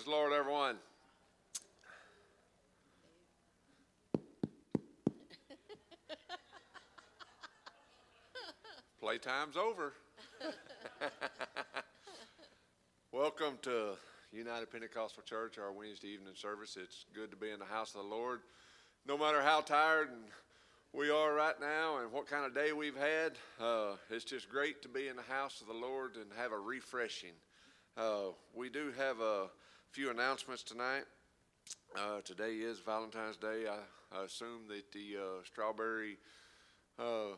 Praise the Lord, everyone. Playtime's over. Welcome to United Pentecostal Church, our Wednesday evening service. It's good to be in the house of the Lord. No matter how tired we are right now and what kind of day we've had, uh, it's just great to be in the house of the Lord and have a refreshing. Uh, we do have a few announcements tonight. Uh, today is Valentine's Day. I, I assume that the uh, strawberry uh,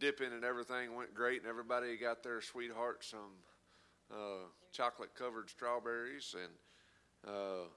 dipping and everything went great, and everybody got their sweetheart some uh, chocolate covered strawberries. And uh,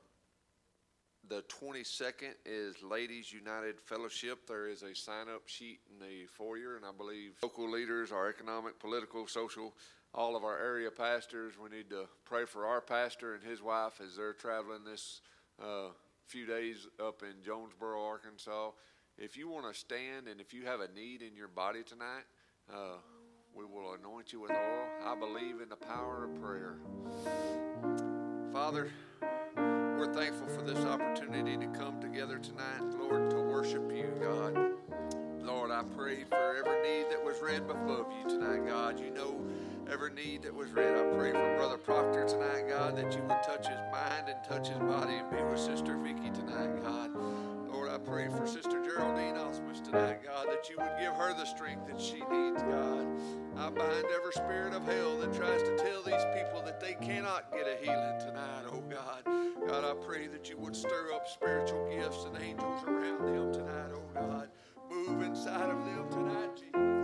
the 22nd is Ladies United Fellowship. There is a sign up sheet in the foyer, and I believe local leaders, our economic, political, social, all of our area pastors, we need to pray for our pastor and his wife as they're traveling this uh, few days up in Jonesboro, Arkansas. If you want to stand and if you have a need in your body tonight, uh, we will anoint you with oil. I believe in the power of prayer. Father, we're thankful for this opportunity to come together tonight, Lord, to worship you, God. Lord, I pray for every need that was read above you tonight, God. You know every need that was read. I pray for Brother Proctor tonight, God, that you would touch his mind and touch his body and be with Sister Vicky tonight, God. Lord, I pray for Sister Geraldine Osmus tonight, God, that you would give her the strength that she needs, God. I bind every spirit of hell that tries to tell these people that they cannot get a healing tonight, oh God. God, I pray that you would stir up spiritual gifts and angels around them tonight, oh God. Move inside of them tonight, Jesus.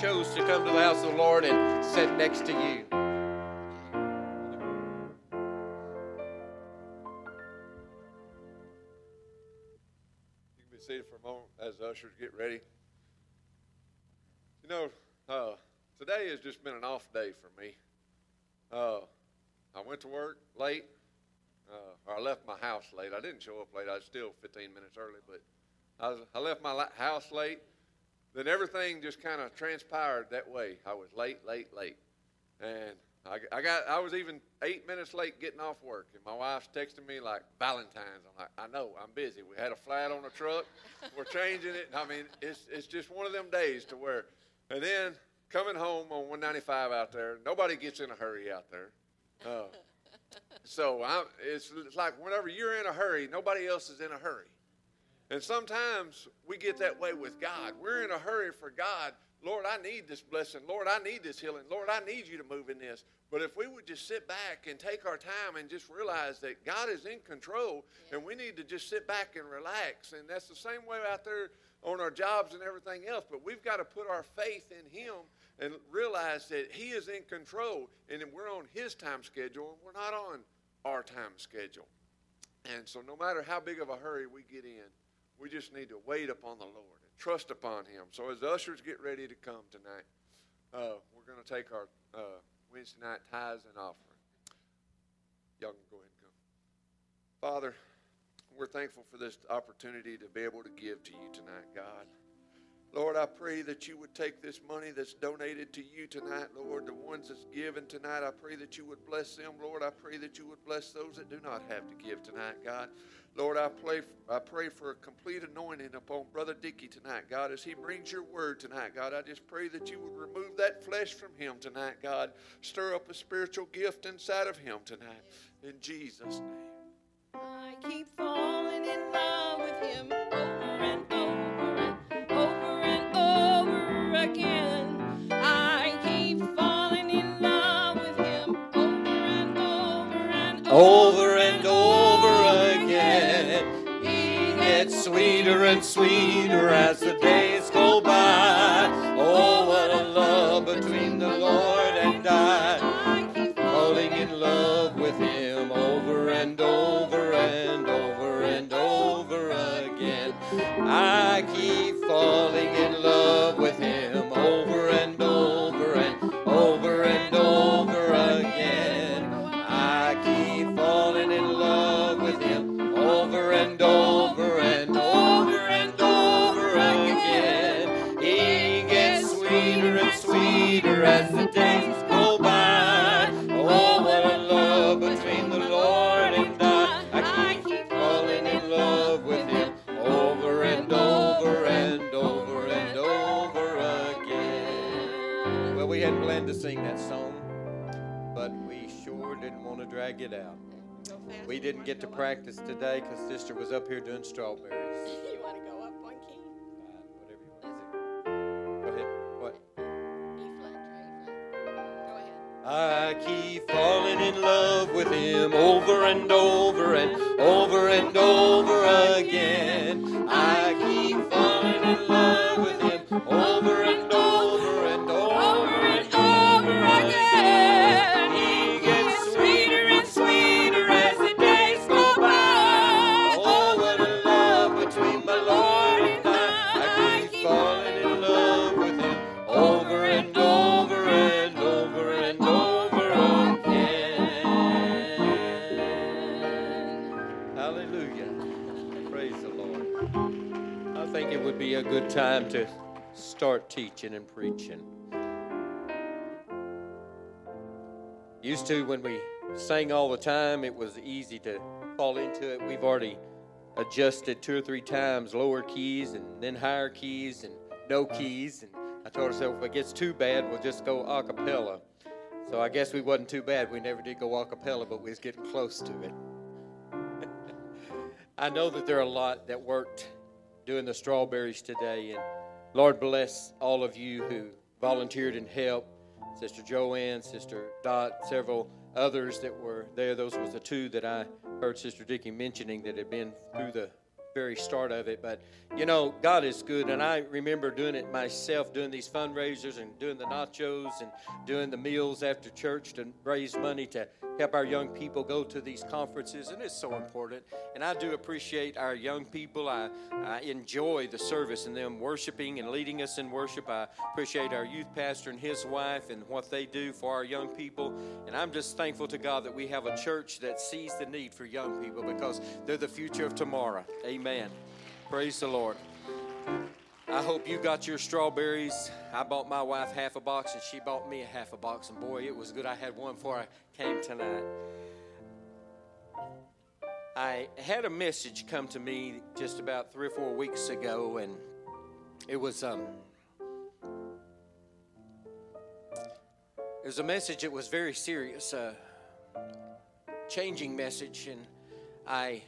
Chose to come to the house of the Lord and sit next to you. You can be seated for a moment as ushers get ready. You know, uh, today has just been an off day for me. Uh, I went to work late, uh, or I left my house late. I didn't show up late. I was still 15 minutes early, but I, was, I left my house late. Then everything just kind of transpired that way. I was late, late, late, and I, I got I was even eight minutes late getting off work, and my wife's texting me like Valentine's. I'm like, I know, I'm busy. We had a flat on the truck. We're changing it. I mean, it's it's just one of them days to where, and then coming home on 195 out there, nobody gets in a hurry out there. Uh, so I, it's, it's like whenever you're in a hurry, nobody else is in a hurry. And sometimes we get that way with God. We're in a hurry for God. Lord, I need this blessing. Lord, I need this healing. Lord, I need you to move in this. But if we would just sit back and take our time and just realize that God is in control and we need to just sit back and relax. And that's the same way out there on our jobs and everything else. But we've got to put our faith in Him and realize that He is in control and we're on His time schedule and we're not on our time schedule. And so, no matter how big of a hurry we get in, we just need to wait upon the Lord and trust upon Him. So, as the ushers get ready to come tonight, uh, we're going to take our uh, Wednesday night tithes and offering. Y'all can go ahead and come. Father, we're thankful for this opportunity to be able to give to you tonight, God. Lord, I pray that you would take this money that's donated to you tonight, Lord, the ones that's given tonight. I pray that you would bless them, Lord. I pray that you would bless those that do not have to give tonight, God. Lord, I pray, I pray for a complete anointing upon Brother Dickey tonight, God, as he brings your word tonight, God. I just pray that you would remove that flesh from him tonight, God. Stir up a spiritual gift inside of him tonight. In Jesus' name. I keep falling in love over and over again. He gets sweeter and sweeter as the days sing that song, but we sure didn't want to drag it out. We didn't get to practice today because Sister was up here doing strawberries. You want to go up one key? Whatever you want. Go ahead. What? E flat. Go ahead. I keep falling in love with him over and over and over and over again. I keep falling in love with him over and teaching and preaching. Used to, when we sang all the time, it was easy to fall into it. We've already adjusted two or three times lower keys and then higher keys and no keys. And I told myself if it gets too bad, we'll just go a cappella. So I guess we wasn't too bad. We never did go a cappella, but we was getting close to it. I know that there are a lot that worked doing the strawberries today, and Lord bless all of you who volunteered and helped. Sister Joanne, Sister Dot, several others that were there. Those was the two that I heard Sister Dickey mentioning that had been through the very start of it. But you know, God is good, and I remember doing it myself, doing these fundraisers and doing the nachos and doing the meals after church to raise money to help our young people go to these conferences, and it's so important. And I do appreciate our young people. I, I enjoy the service and them worshiping and leading us in worship. I appreciate our youth pastor and his wife and what they do for our young people. And I'm just thankful to God that we have a church that sees the need for young people because they're the future of tomorrow. Amen. Praise the Lord. I hope you got your strawberries. I bought my wife half a box and she bought me a half a box. And boy, it was good. I had one before I came tonight. I had a message come to me just about three or four weeks ago, and it was um, it was a message that was very serious, a changing message, and I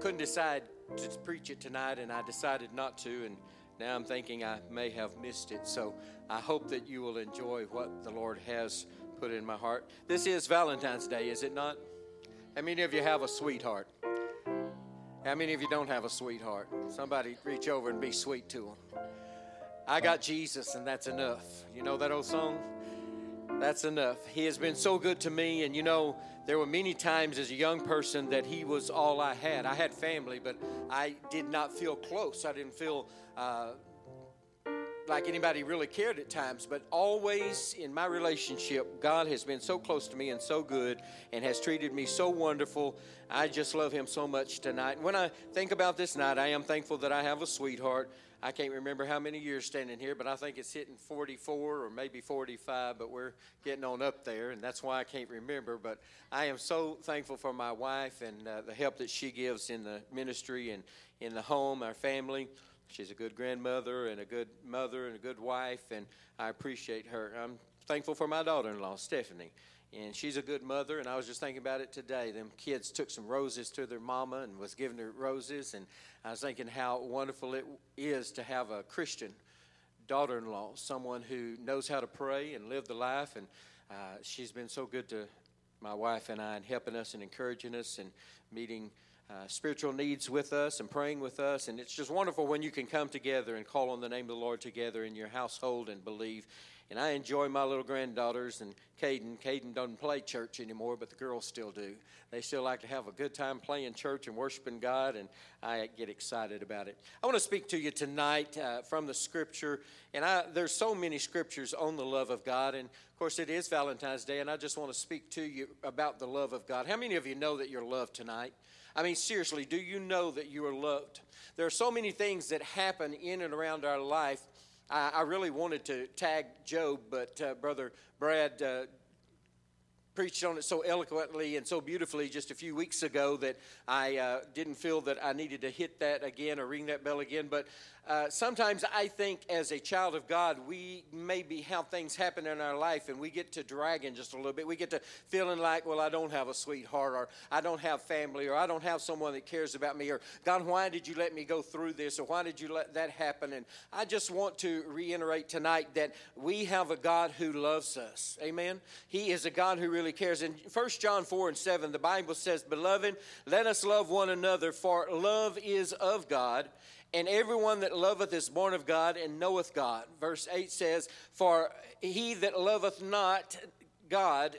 couldn't decide to preach it tonight, and I decided not to, and now I'm thinking I may have missed it. So I hope that you will enjoy what the Lord has put in my heart. This is Valentine's Day, is it not? How many of you have a sweetheart? How many of you don't have a sweetheart? Somebody reach over and be sweet to them. I got Jesus, and that's enough. You know that old song? That's enough. He has been so good to me, and you know, there were many times as a young person that he was all I had. I had family, but I did not feel close. I didn't feel uh, like anybody really cared at times, but always in my relationship, God has been so close to me and so good and has treated me so wonderful. I just love Him so much tonight. When I think about this night, I am thankful that I have a sweetheart. I can't remember how many years standing here, but I think it's hitting 44 or maybe 45, but we're getting on up there, and that's why I can't remember. But I am so thankful for my wife and uh, the help that she gives in the ministry and in the home, our family. She's a good grandmother and a good mother and a good wife, and I appreciate her. I'm thankful for my daughter in law, Stephanie. And she's a good mother, and I was just thinking about it today. Them kids took some roses to their mama and was giving her roses, and I was thinking how wonderful it is to have a Christian daughter in law, someone who knows how to pray and live the life. And uh, she's been so good to my wife and I and helping us and encouraging us and meeting uh, spiritual needs with us and praying with us. And it's just wonderful when you can come together and call on the name of the Lord together in your household and believe. And I enjoy my little granddaughters and Caden. Caden doesn't play church anymore, but the girls still do. They still like to have a good time playing church and worshiping God, and I get excited about it. I want to speak to you tonight uh, from the scripture, and I, there's so many scriptures on the love of God, and of course it is Valentine's Day, and I just want to speak to you about the love of God. How many of you know that you're loved tonight? I mean, seriously, do you know that you are loved? There are so many things that happen in and around our life. I, I really wanted to tag Job, but uh, Brother Brad uh, preached on it so eloquently and so beautifully just a few weeks ago that I uh, didn't feel that I needed to hit that again or ring that bell again. But uh, sometimes I think as a child of God, we maybe how things happen in our life and we get to dragging just a little bit. We get to feeling like, well, I don't have a sweetheart or I don't have family or I don't have someone that cares about me or God, why did you let me go through this or why did you let that happen? And I just want to reiterate tonight that we have a God who loves us. Amen. He is a God who really cares. In 1 John 4 and 7, the Bible says, Beloved, let us love one another, for love is of God and everyone that loveth is born of God and knoweth God. Verse 8 says, For he that loveth not God,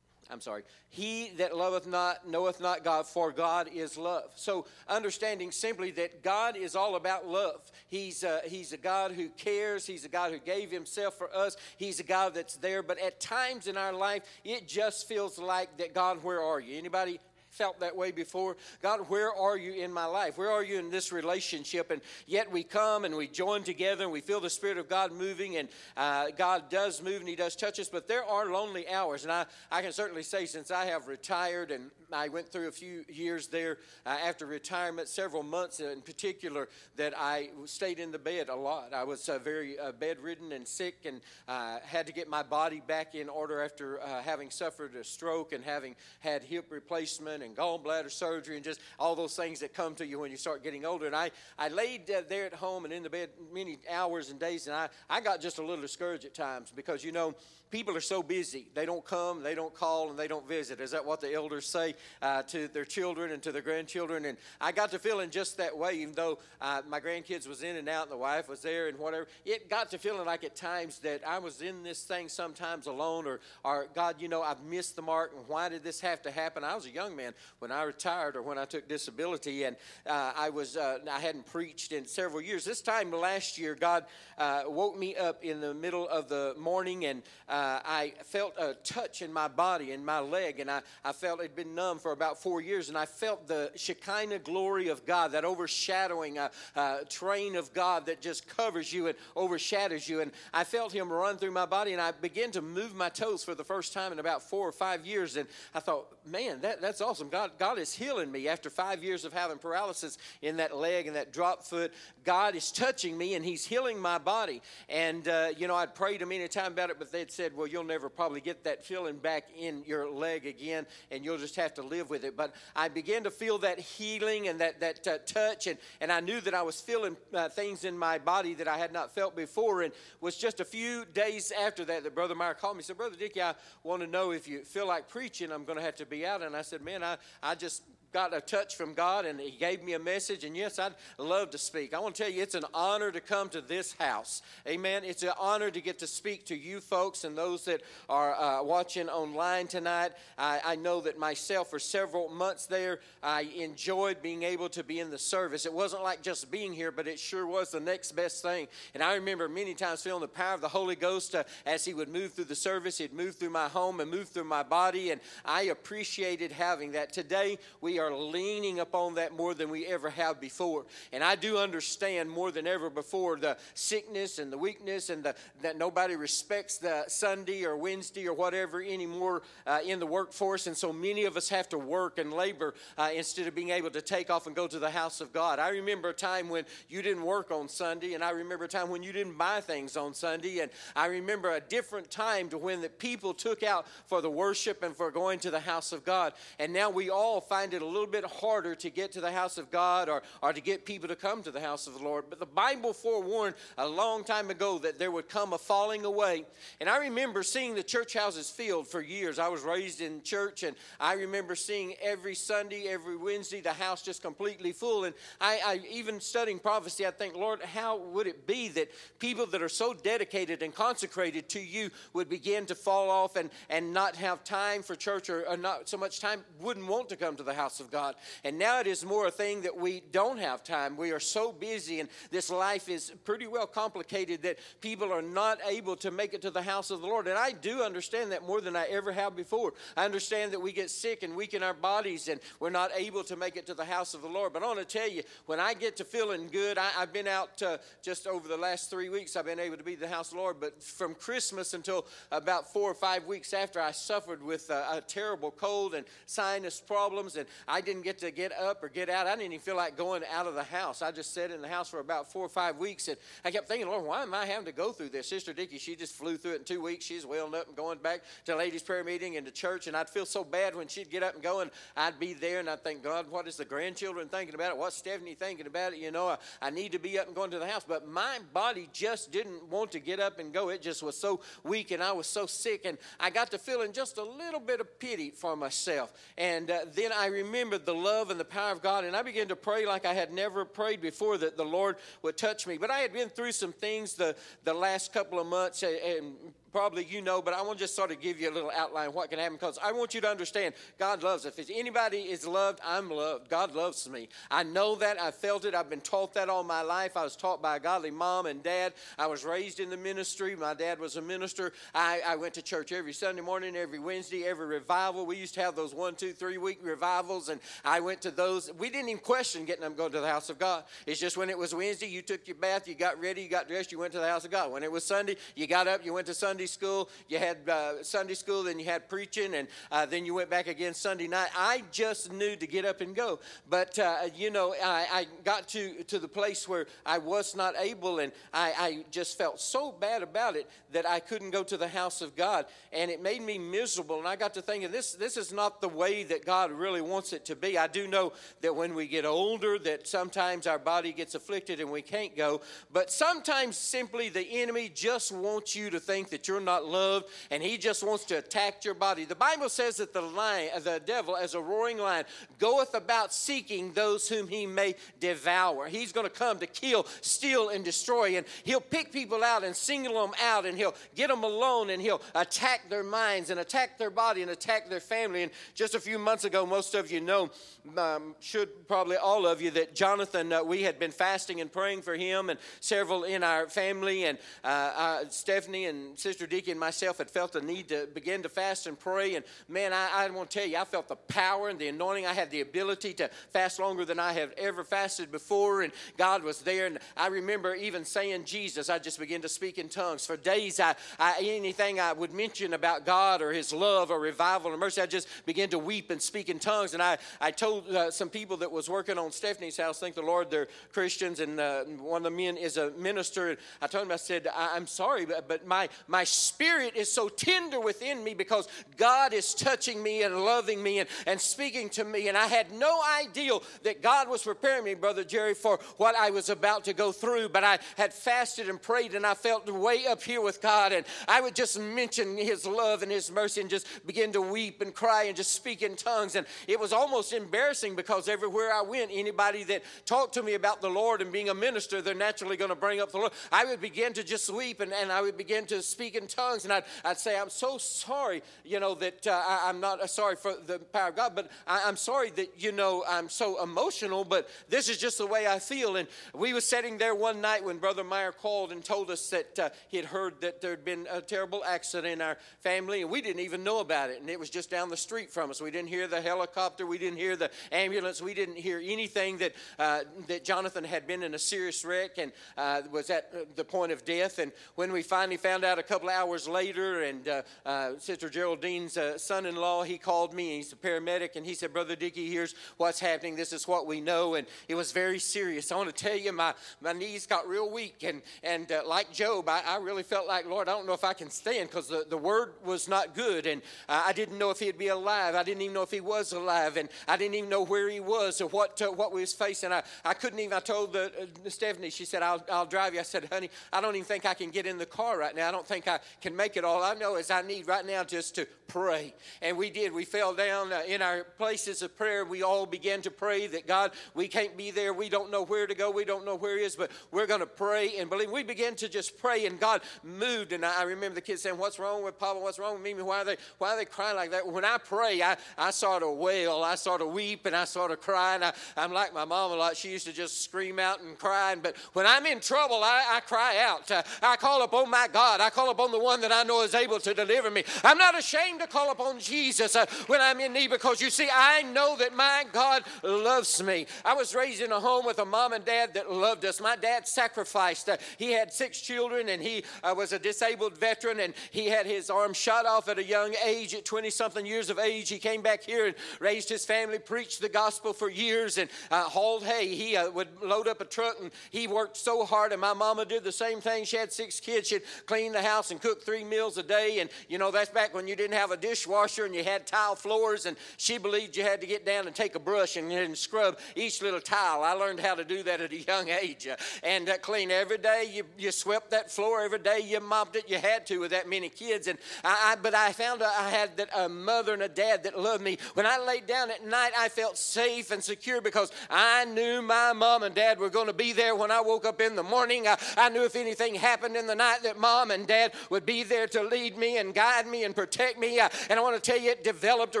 I'm sorry, he that loveth not knoweth not God, for God is love. So, understanding simply that God is all about love. He's a, he's a God who cares, He's a God who gave Himself for us, He's a God that's there. But at times in our life, it just feels like that God, where are you? Anybody felt that way before. God, where are you in my life? Where are you in this relationship? And yet we come and we join together and we feel the Spirit of God moving, and uh, God does move and He does touch us. But there are lonely hours, and I, I can certainly say since I have retired and I went through a few years there uh, after retirement, several months in particular, that I stayed in the bed a lot. I was uh, very uh, bedridden and sick and uh, had to get my body back in order after uh, having suffered a stroke and having had hip replacement and gallbladder surgery and just all those things that come to you when you start getting older. And I, I laid there at home and in the bed many hours and days, and I, I got just a little discouraged at times because, you know, people are so busy. They don't come, they don't call, and they don't visit. Is that what the elders say uh, to their children and to their grandchildren? And I got to feeling just that way, even though uh, my grandkids was in and out and the wife was there and whatever. It got to feeling like at times that I was in this thing sometimes alone or, or God, you know, I've missed the mark and why did this have to happen? I was a young man when I retired or when I took disability and uh, I was, uh, I hadn't preached in several years. This time last year, God uh, woke me up in the middle of the morning and uh, uh, I felt a touch in my body, in my leg, and I, I felt it'd been numb for about four years, and I felt the Shekinah glory of God, that overshadowing uh, uh, train of God that just covers you and overshadows you. And I felt Him run through my body, and I began to move my toes for the first time in about four or five years. And I thought, man, that, that's awesome. God, God is healing me after five years of having paralysis in that leg and that drop foot. God is touching me, and He's healing my body. And, uh, you know, I'd prayed a many times about it, but they'd said, well, you'll never probably get that feeling back in your leg again, and you'll just have to live with it. But I began to feel that healing and that, that uh, touch, and, and I knew that I was feeling uh, things in my body that I had not felt before. And was just a few days after that that Brother Meyer called me. He said, Brother Dickie, I want to know if you feel like preaching, I'm going to have to be out. And I said, Man, I, I just got a touch from God and He gave me a message. And yes, I'd love to speak. I want to tell you, it's an honor to come to this house. Amen. It's an honor to get to speak to you folks and those that are uh, watching online tonight. I, I, know that myself, for several months there, I enjoyed being able to be in the service. It wasn't like just being here, but it sure was the next best thing. And I remember many times feeling the power of the Holy Ghost uh, as He would move through the service. He'd move through my home and move through my body. And I appreciated having that. Today, we are are leaning upon that more than we ever have before. And I do understand more than ever before the sickness and the weakness and the, that nobody respects the Sunday or Wednesday or whatever anymore uh, in the workforce. And so many of us have to work and labor uh, instead of being able to take off and go to the house of God. I remember a time when you didn't work on Sunday, and I remember a time when you didn't buy things on Sunday, and I remember a different time to when the people took out for the worship and for going to the house of God. And now we all find it a little bit harder to get to the house of God or, or to get people to come to the house of the Lord. But the Bible forewarned a long time ago that there would come a falling away. And I remember seeing the church houses filled for years. I was raised in church, and I remember seeing every Sunday, every Wednesday, the house just completely full. And I, I even studying prophecy, I think, Lord, how would it be that people that are so dedicated and consecrated to you would begin to fall off and, and not have time for church or, or not so much time, wouldn't want to come to the house of of God. And now it is more a thing that we don't have time. We are so busy, and this life is pretty well complicated that people are not able to make it to the house of the Lord. And I do understand that more than I ever have before. I understand that we get sick and weaken our bodies, and we're not able to make it to the house of the Lord. But I want to tell you, when I get to feeling good, I, have been out uh, just over the last three weeks, I've been able to be the house of the Lord. But from Christmas until about four or five weeks after, I suffered with a, a terrible cold and sinus problems, and I didn't get to get up or get out. I didn't even feel like going out of the house. I just sat in the house for about four or five weeks, and I kept thinking, Lord, why am I having to go through this? Sister Dickie, she just flew through it in two weeks. She's welling up and going back to ladies' prayer meeting and to church, and I'd feel so bad when she'd get up and go, and I'd be there, and I'd think, God, what is the grandchildren thinking about it? What's Stephanie thinking about it? You know, I, I need to be up and going to the house, but my body just didn't want to get up and go. It just was so weak, and I was so sick, and I got to feeling just a little bit of pity for myself. And uh, then I remembered the love and the power of God. And I began to pray like I had never prayed before that the Lord would touch me. But I had been through some things the, the last couple of months, and probably you know, but I want to just sort of give you a little outline what can happen because I want you to understand God loves. If anybody is loved, I'm loved. God loves me. I know that. I felt it. I've been taught that all my life. I was taught by a godly mom and dad. I was raised in the ministry. My dad was a minister. I, I went to church every Sunday morning, every Wednesday, every revival. We used to have those one, two, three week revivals, and I went to those. We didn't even question getting them going to the house of God. It's just when it was Wednesday, you took your bath, you got ready, you got dressed, you went to the house of God. When it was Sunday, you got up, you went to Sunday Sunday school, you had uh, Sunday school, then you had preaching, and uh, then you went back again Sunday night. I just knew to get up and go. But, uh, you know, I, I, got to, to the place where I was not able, and I, I just felt so bad about it that I couldn't go to the house of God. And it made me miserable. And I got to thinking, this, this is not the way that God really wants it to be. I do know that when we get older, that sometimes our body gets afflicted and we can't go. But sometimes simply the enemy just wants you to think that you're not loved, and he just wants to attack your body. The Bible says that the lion, the devil, as a roaring lion, goeth about seeking those whom he may devour. He's going to come to kill, steal, and destroy, and he'll pick people out and single them out, and he'll get them alone, and he'll attack their minds and attack their body and attack their family. And just a few months ago, most of you know, um, should probably all of you, that Jonathan, uh, we had been fasting and praying for him, and several in our family, and uh, uh, Stephanie and Sister Dicky and myself had felt the need to begin to fast and pray. And man, I, I want to tell you, I felt the power and the anointing. I had the ability to fast longer than I have ever fasted before, and God was there. And I remember even saying Jesus, I just began to speak in tongues. For days, I, I anything I would mention about God or His love or revival or mercy, I just began to weep and speak in tongues. And I, I told uh, some people that was working on Stephanie's house, thank the Lord, they're Christians, and uh, one of the men is a minister. I told him, I said, I, am sorry, but, but my, my spirit is so tender within me because God is touching me and loving me and, and speaking to me. And I had no idea that God was preparing me, Brother Jerry, for what I was about to go through. But I had fasted and prayed, and I felt way up here with God. And I would just mention His love and His mercy and just begin to weep and cry and just speak in tongues. And it was almost embarrassing because everywhere I went, anybody that talked to me about the Lord and being a minister, they're naturally going to bring up the Lord. I would begin to just weep and, and I would begin to speak in tongues. And I'd, I'd say, I'm so sorry, you know, that uh, I, am not uh, sorry for the power of God, but I, am sorry that, you know, I'm so emotional, but this is just the way I feel. And we were sitting there one night when Brother Meyer called and told us that uh, he had heard that there had been a terrible accident in our family, and we didn't even know about it. And it was just down the street from us. We didn't hear the helicopter, we didn't hear the ambulance, we didn't hear anything that, uh, that Jonathan had been in a serious wreck and uh, was at uh, the point of death. And when we finally found out a couple hours later, and uh, uh, Sister Geraldine's son in law, he called me, he's a paramedic, and he said, Brother Dickey, here's what's happening. This is what we know. And it was very serious. I want to tell you, my, my knees got real weak. And, and uh, like Job, I, I, really felt like, Lord, I don't know if I can stand because the, the word was not good. And uh, I didn't know if he'd be alive. I didn't even know if he was alive. And I didn't even know where he was or what, uh, what we was facing. I, I couldn't even, I told the, uh, Stephanie, she said, I'll, I'll drive you. I said, honey, I don't even think I can get in the car right now. I don't think I can make it. All I know is I need right now just to pray. And we did. We fell down uh, in our places of prayer. We all began to pray that God, we can't be there. We don't know where to go. We don't know where He is, but we're going to pray and believe. We began to just pray, and God moved. And I, I remember the kids saying, What's wrong with Papa? What's wrong with Mimi? Why are they, why are they crying like that? When I pray, I, I sort of wail, I sort of weep, and I sort of cry. And I, I'm like my mom a lot. She used to just scream out and cry. But when I'm in trouble, I, I cry out. Uh, I call upon my God. I call upon the one that I know is able to deliver me. I'm not ashamed to call upon Jesus uh, when I'm in need because you see, I know that my God loves me. I was raised in a home with a mom and dad that loved us. My dad sacrificed. Uh, he had six children and he was a disabled veteran and he had his arm shot off at a young age, at 20 something years of age. He came back here and raised his family, preached the gospel for years and uh, hauled hay. He uh, would load up a truck and he worked so hard. And my mama did the same thing. She had six kids. She'd clean the house and cook three meals a day. And, you know, that's back when you didn't have a dishwasher and you had tile floors. And she believed you had to get down and take a brush and, and scrub each little tile. I learned how to do that at a young age. Uh, and uh, clean every day. You, you swept that floor every day. You mopped it. You had to with that many kids. And I, I but I found I had that a mother and a dad that loved me. When I laid down at night, I felt safe and secure because I knew my mom and dad were going to be there when I woke up in the morning. I, I knew if anything happened in the night that mom and dad would be there to lead me and guide me and protect me. Uh, and I want to tell you, it developed a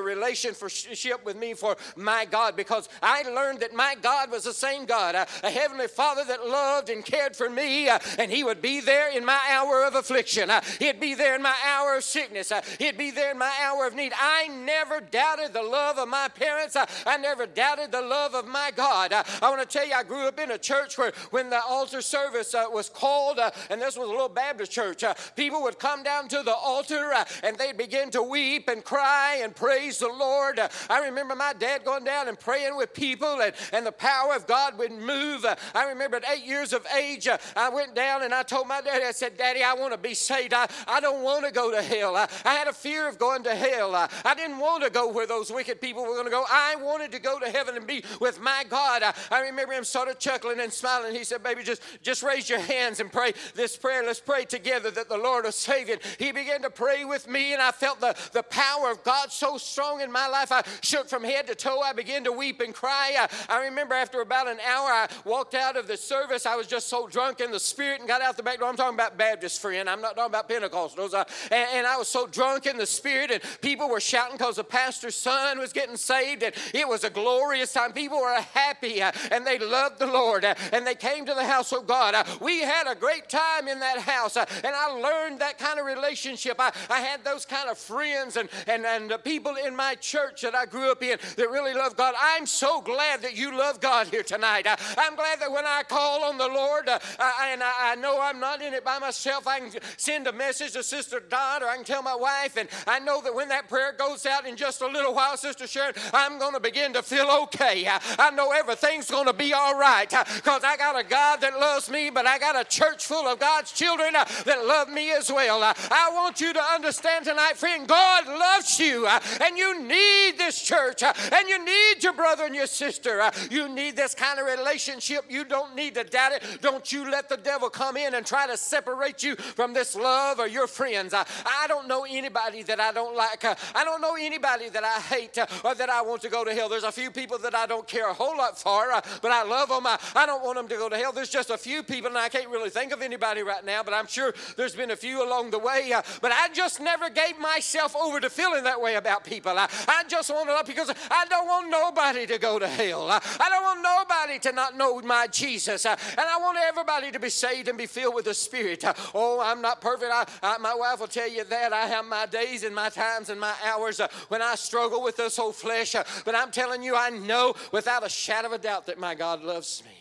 relationship with me for my God because I learned that my God was the same God, uh, a heavenly Father that loved and cared for me, uh, and He would be there in my hour of affliction. Uh, he'd be there in my hour of sickness. Uh, he'd be there in my hour of need. I never doubted the love of my parents. Uh, I never doubted the love of my God. I want to tell you, I grew up in a church where when the altar service uh, was called, uh, and this was a little Baptist church, uh, people would come down to the altar and they'd begin to weep and cry and praise the Lord. I remember my dad going down and praying with people, and, and the power of God would move. I remember at eight years of age, I went down and I told my daddy, I said, Daddy, I want to be saved. I, I don't want to go to hell. I, I had a fear of going to hell. I, I didn't want to go where those wicked people were going to go. I wanted to go to heaven and be with my God. I, I remember him sort of chuckling and smiling. He said, Baby, just, just raise your hands and pray this prayer. Let's pray together that the Lord will save you. He began to pray with me, and I felt the, the power of God so strong in my life. I shook from head to toe. I began to weep and cry. I, I remember after about an hour, I walked out of the service. I was just so drunk in the spirit and got out the back door. I'm talking about Baptist friend. I'm not talking about Pentecostals. Uh, and, and, I was so drunk in the spirit, and people were shouting because the pastor's son was getting saved, and it was a glorious time. People were happy, uh, and they loved the Lord, uh, and they came to the house of God. Uh, we had a great time in that house, and I learned that kind of relationship. I, I had those kind of friends and, and, and people in my church that I grew up in that really love God. I'm so glad that you love God here tonight. I, I'm glad that when I call on the Lord, I, and I, I know I'm not in it by myself, I can send a message to Sister Dot or I can tell my wife, and I know that when that prayer goes out in just a little while, Sister Sharon, I'm going to begin to feel okay. I, know everything's going to be all right because I got a God that loves me, but I got a church full of God's children that love me as well. I want you to understand tonight, friend, God loves you, and you need this church, and you need your brother and your sister. You need this kind of relationship. You don't need to doubt it. Don't you let the devil come in and try to separate you from this love or your friends. I, I don't know anybody that I don't like. I don't know anybody that I hate or that I want to go to hell. There's a few people that I don't care a whole lot for, uh, but I love them. I, I don't want them to go to hell. There's just a few people, and I can't really think of anybody right now, but I'm sure there's been a few along the way. Uh, but I just never gave myself over to feeling that way about people. I, I just want to, love because I don't want nobody to go to hell. I, I don't want nobody to not know my Jesus. Uh, and I want everybody to be saved and be filled with the Spirit. Oh, I'm not perfect. I, I, my wife will tell you that. I have my days and my times and my hours when I struggle with this whole flesh. Uh, but I'm telling you, I know without a shadow of a doubt that my God loves me.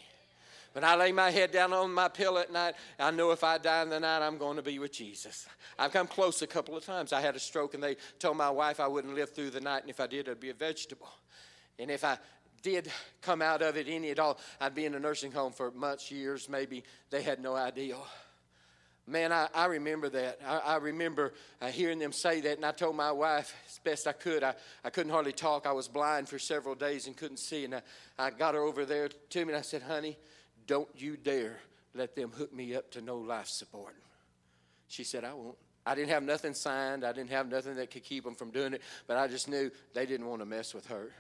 When I lay my head down on my pillow at night, I know if I die in the night, I'm going to be with Jesus. I've come close a couple of times. I had a stroke, and they told my wife I wouldn't live through the night, and if I did, I'd be a vegetable. And if I did come out of it any at all, I'd be in a nursing home for months, years, maybe. They had no idea. Man, I, I remember that. I, I remember uh, hearing them say that, and I told my wife as best I could. I, I couldn't hardly talk. I was blind for several days and couldn't see. And I, I got her over there to me, and I said, Honey, don't you dare let them hook me up to no life support. She said, I won't. I didn't have nothing signed. I didn't have nothing that could keep them from doing it, but I just knew they didn't want to mess with her.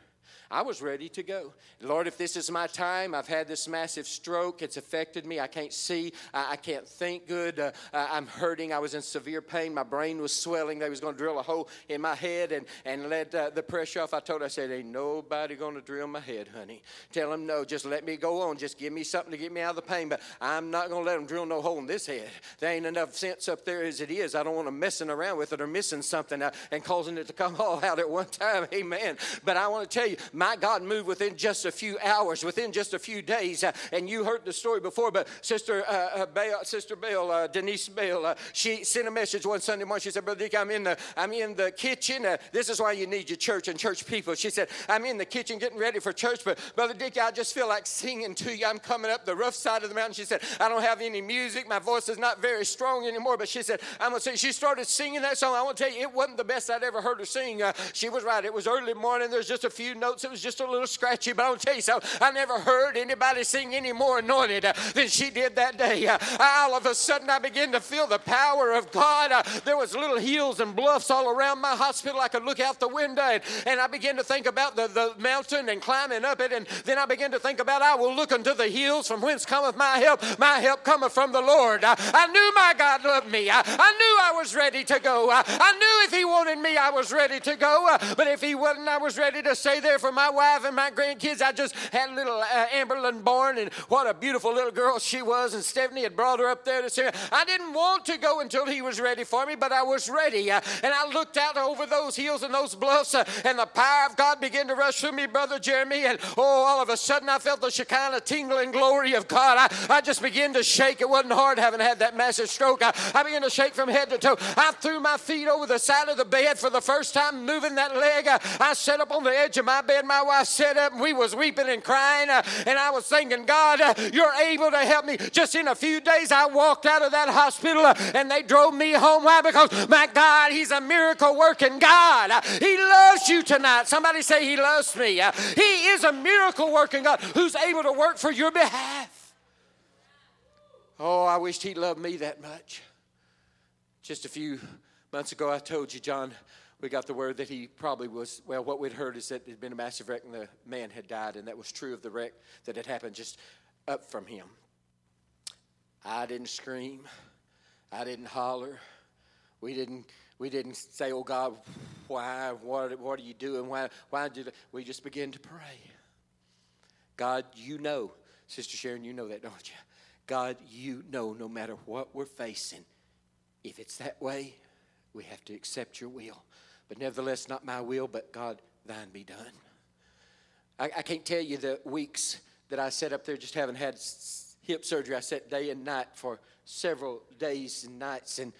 I was ready to go. Lord, if this is my time, I've had this massive stroke. It's affected me. I can't see. I, I can't think good. Uh, I'm hurting. I was in severe pain. My brain was swelling. They was going to drill a hole in my head and, and let uh, the pressure off. I told her, I said, ain't nobody going to drill my head, honey. Tell them no. Just let me go on. Just give me something to get me out of the pain. But I'm not going to let them drill no hole in this head. There ain't enough sense up there as it is. I don't want them messing around with it or missing something uh, and causing it to come all out at one time. Amen. But I want to tell you, my God moved within just a few hours, within just a few days. Uh, and you heard the story before, but Sister uh, uh, Sister Bale, uh, Denise uh, she sent a message one Sunday morning. She said, Brother Dick, I'm in the, I'm in the kitchen. Uh, this is why you need your church and church people. She said, I'm in the kitchen getting ready for church, but Brother Dick, I just feel like singing to you. I'm coming up the rough side of the mountain. She said, I don't have any music. My voice is not very strong anymore, but she said, I'm going to say, she started singing that song. I want to tell you, it wasn't the best I'd ever heard her sing. she was right. It was early morning. There's just a few notes. It was just a little scratchy, but I'll tell you something. I never heard anybody sing any more anointed than she did that day. All of a sudden, I began to feel the power of God. There was little hills and bluffs all around my hospital. I could look out the window, and, and I began to think about the, the mountain and climbing up it. And then I began to think about, I will look unto the hills from whence cometh my help. My help cometh from the Lord. I, I knew my God loved me. I, I knew I was ready to go. I, I knew if He wanted me, I was ready to go. but if He wasn't, I was ready to stay there for my wife and my grandkids. I just had little uh, Amberlyn born, and what a beautiful little girl she was. And Stephanie had brought her up there to see her. I didn't want to go until he was ready for me, but I was ready. Uh, and I looked out over those hills and those bluffs, uh, and the power of God began to rush through me, Brother Jeremy. And oh, all of a sudden, I felt the Shekinah tingling glory of God. I, I just began to shake. It wasn't hard having had that massive stroke. I, I began to shake from head to toe. I threw my feet over the side of the bed for the first time, moving that leg. I, I sat up on the edge of my bed. My wife sat up, and we was weeping and crying. Uh, and I was thinking, God, uh, you're able to help me. Just in a few days, I walked out of that hospital uh, and they drove me home. Why? Because my God, He's a miracle working God. Uh, he loves you tonight. Somebody say, He loves me. Uh, he is a miracle working God who's able to work for your behalf. Oh, I wished He loved me that much. Just a few months ago, I told you, John, we got the word that he probably was, well, what we'd heard is that there'd been a massive wreck and the man had died, and that was true of the wreck that had happened just up from him. I didn't scream. I didn't holler. We didn't, we didn't say, oh God, why, what, what are you doing? Why, why did we just begin to pray? God, you know, Sister Sharon, you know that, don't you? God, you know no matter what we're facing, if it's that way, we have to accept your will. But nevertheless, not my will, but God, thine be done. I, I can't tell you the weeks that I sat up there just having had hip surgery. I sat day and night for several days and nights and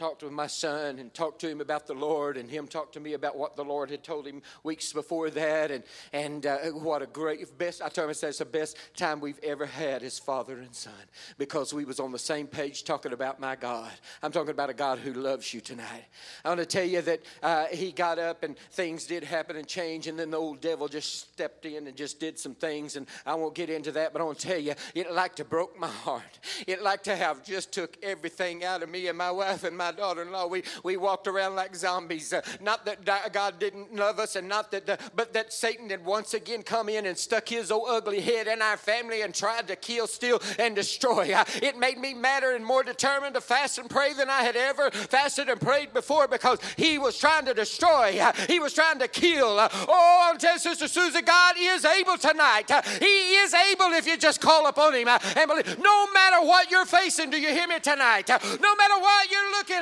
talked with my son and talked to him about the Lord, and him talked to me about what the Lord had told him weeks before that, and and uh, what a great best. I told him I said it's the best time we've ever had as father and son because we was on the same page talking about my God. I'm talking about a God who loves you tonight. I want to tell you that uh, he got up and things did happen and change, and then the old devil just stepped in and just did some things, and I won't get into that, but I want to tell you, it like to broke my heart. It like to have just took everything out of me and my wife and my daughter-in-law. We we walked around like zombies. Uh, not that God didn't love us, and not that, but that Satan had once again come in and stuck his old ugly head in our family and tried to kill, steal, and destroy. Uh, it made me madder and more determined to fast and pray than I had ever fasted and prayed before because he was trying to destroy. Uh, he was trying to kill. Uh, oh, I'm telling Sister Susie, God is able tonight. Uh, he is able if you just call upon him and believe. No matter what you're facing, do you hear me tonight? No matter what you're looking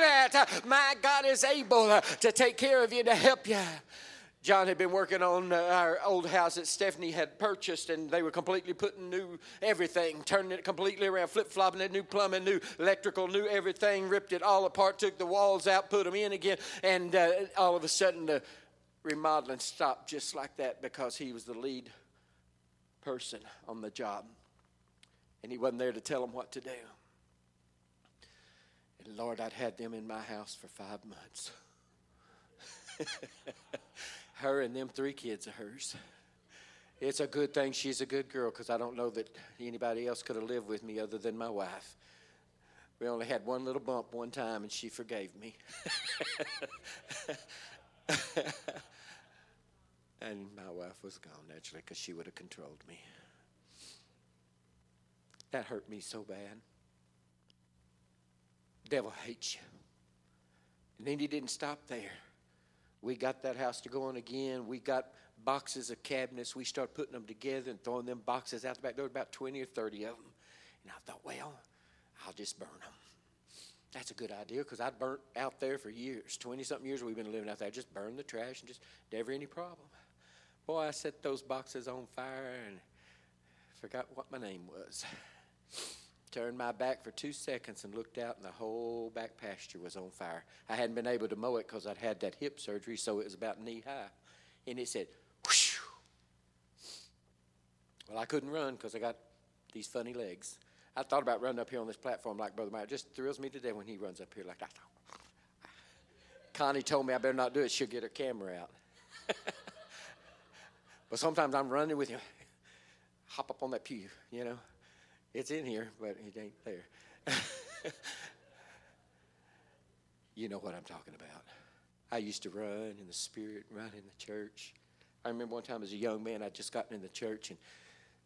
my God is able uh, to take care of you, to help you. John had been working on uh, our old house that Stephanie had purchased, and they were completely putting new everything, turning it completely around, flip flopping it, new plumbing, new electrical, new everything, ripped it all apart, took the walls out, put them in again, and uh, all of a sudden the remodeling stopped just like that because he was the lead person on the job, and he wasn't there to tell them what to do. Lord, I'd had them in my house for five months. her and them three kids of hers. It's a good thing she's a good girl because I don't know that anybody else could have lived with me other than my wife. We only had one little bump one time and she forgave me. and my wife was gone naturally because she would have controlled me. That hurt me so bad. Devil hates you. And then he didn't stop there. We got that house to going again. We got boxes of cabinets. We started putting them together and throwing them boxes out the back. There were about 20 or 30 of them. And I thought, well, I'll just burn them. That's a good idea because I'd burnt out there for years 20 something years we've been living out there. Just burn the trash and just never any problem. Boy, I set those boxes on fire and forgot what my name was. Turned my back for two seconds and looked out, and the whole back pasture was on fire. I hadn't been able to mow it because I'd had that hip surgery, so it was about knee high. And it said, whoosh. Well, I couldn't run because I got these funny legs. I thought about running up here on this platform like Brother Mike. It just thrills me to death when he runs up here like that. Connie told me I better not do it. She'll get her camera out. but sometimes I'm running with him. Hop up on that pew, you know. It's in here, but it ain't there. you know what I'm talking about. I used to run in the spirit, run in the church. I remember one time as a young man, I'd just gotten in the church, and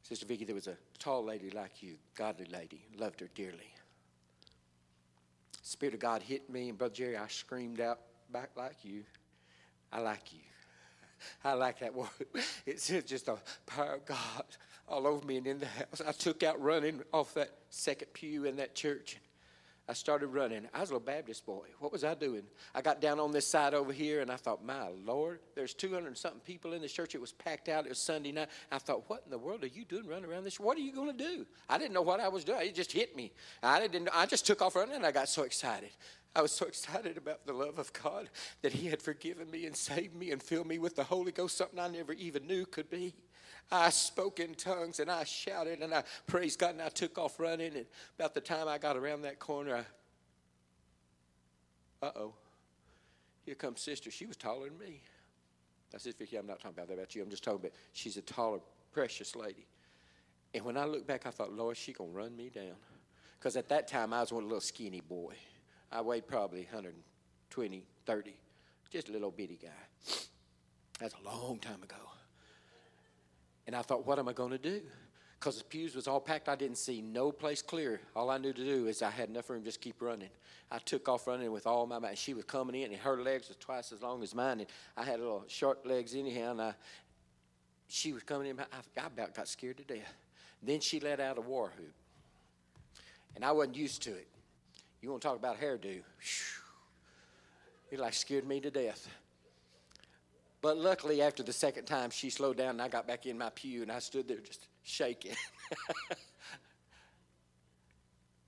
Sister Vicky, there was a tall lady like you, godly lady, loved her dearly. Spirit of God hit me, and Brother Jerry, I screamed out back like you. I like you. I like that word. It's just a power of God all over me and in the house. I took out running off that second pew in that church. I started running. I was a little Baptist boy. What was I doing? I got down on this side over here and I thought, my Lord, there's 200 and something people in this church. It was packed out. It was Sunday night. I thought, what in the world are you doing running around this? What are you going to do? I didn't know what I was doing. It just hit me. I didn't. I just took off running and I got so excited. I was so excited about the love of God that He had forgiven me and saved me and filled me with the Holy Ghost, something I never even knew could be. I spoke in tongues and I shouted and I praised God and I took off running. And about the time I got around that corner, uh oh. Here comes sister. She was taller than me. I said, Vicky, I'm not talking about that about you. I'm just talking about she's a taller, precious lady. And when I looked back, I thought, Lord, she gonna run me down. Because at that time I was one little skinny boy. I weighed probably 120, 30. Just a little bitty guy. That's a long time ago. And I thought, what am I going to do? Because the pews was all packed, I didn't see no place clear. All I knew to do is I had enough room to just keep running. I took off running with all my might. She was coming in, and her legs was twice as long as mine, and I had little short legs anyhow. And I, she was coming in. I, I about got scared to death. Then she let out a war whoop, and I wasn't used to it. You want to talk about hairdo? It like scared me to death. But luckily, after the second time, she slowed down and I got back in my pew and I stood there just shaking.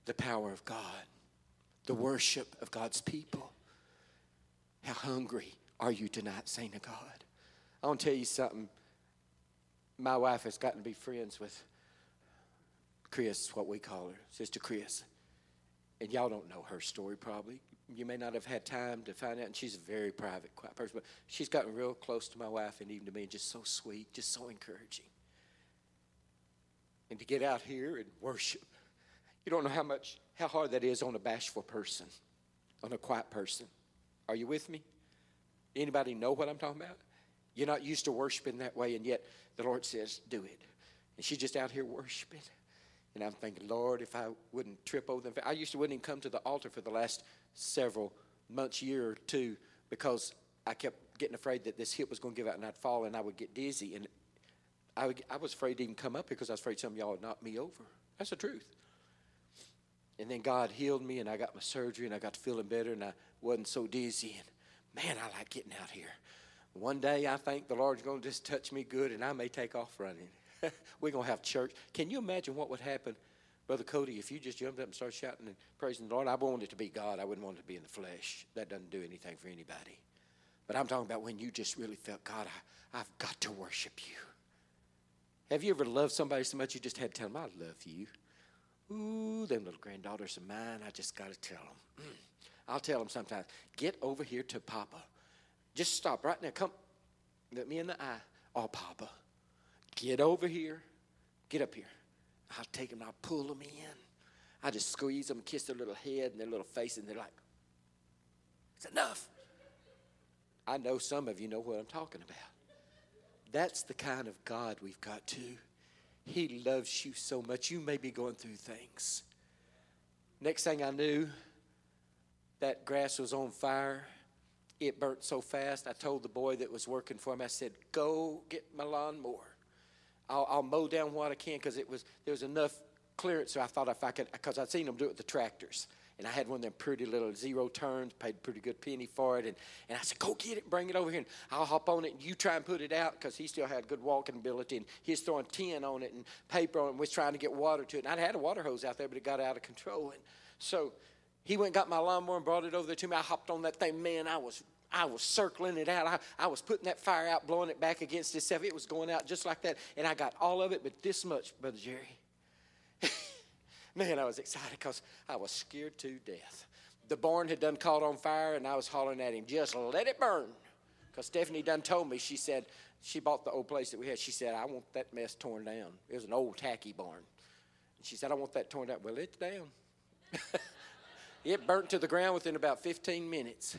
the power of God, the worship of God's people. How hungry are you tonight, saint of God? I want to tell you something. My wife has gotten to be friends with Chris, what we call her, Sister Chris. And y'all don't know her story probably. You may not have had time to find out. And she's a very private, quiet person. But she's gotten real close to my wife and even to me, and just so sweet, just so encouraging. And to get out here and worship, you don't know how much, how hard that is on a bashful person, on a quiet person. Are you with me? Anybody know what I'm talking about? You're not used to worshiping that way, and yet the Lord says, do it. And she's just out here worshiping. And I'm thinking, Lord, if I wouldn't trip over them. I used to wouldn't even come to the altar for the last several months, year or two, because I kept getting afraid that this hip was going to give out and I'd fall and I would get dizzy. And I, would, I was afraid to even come up because I was afraid some of y'all would knock me over. That's the truth. And then God healed me and I got my surgery and I got feeling better and I wasn't so dizzy. And man, I like getting out here. One day I think the Lord's going to just touch me good and I may take off running. We're going to have church. Can you imagine what would happen, Brother Cody, if you just jumped up and started shouting and praising the Lord? I wanted it to be God. I wouldn't want it to be in the flesh. That doesn't do anything for anybody. But I'm talking about when you just really felt, God, I, I've got to worship you. Have you ever loved somebody so much you just had to tell them, I love you? Ooh, them little granddaughters of mine, I just got to tell them. Mm. I'll tell them sometimes, get over here to Papa. Just stop right now. Come, look me in the eye. Oh, Papa. Get over here. Get up here. I'll take them, I'll pull them in. I just squeeze them, kiss their little head and their little face, and they're like, it's enough. I know some of you know what I'm talking about. That's the kind of God we've got too. He loves you so much. You may be going through things. Next thing I knew, that grass was on fire. It burnt so fast. I told the boy that was working for me, I said, Go get my lawnmower. I'll, I'll mow down what I can because it was there was enough clearance. So I thought if I could, because I'd seen them do it with the tractors, and I had one of them pretty little zero turns, paid a pretty good penny for it, and, and I said, "Go get it, bring it over here, and I'll hop on it, and you try and put it out," because he still had good walking ability, and he was throwing tin on it and paper on it, and was trying to get water to it. And I'd had a water hose out there, but it got out of control, and so he went and got my lawnmower and brought it over there to me. I hopped on that thing, man. I was I was circling it out. I, I was putting that fire out, blowing it back against itself. It was going out just like that. And I got all of it, but this much, Brother Jerry. Man, I was excited because I was scared to death. The barn had done caught on fire, and I was hollering at him, just let it burn. Because Stephanie done told me, she said, she bought the old place that we had. She said, I want that mess torn down. It was an old tacky barn. And she said, I want that torn down. Well, it's down. it burnt to the ground within about 15 minutes.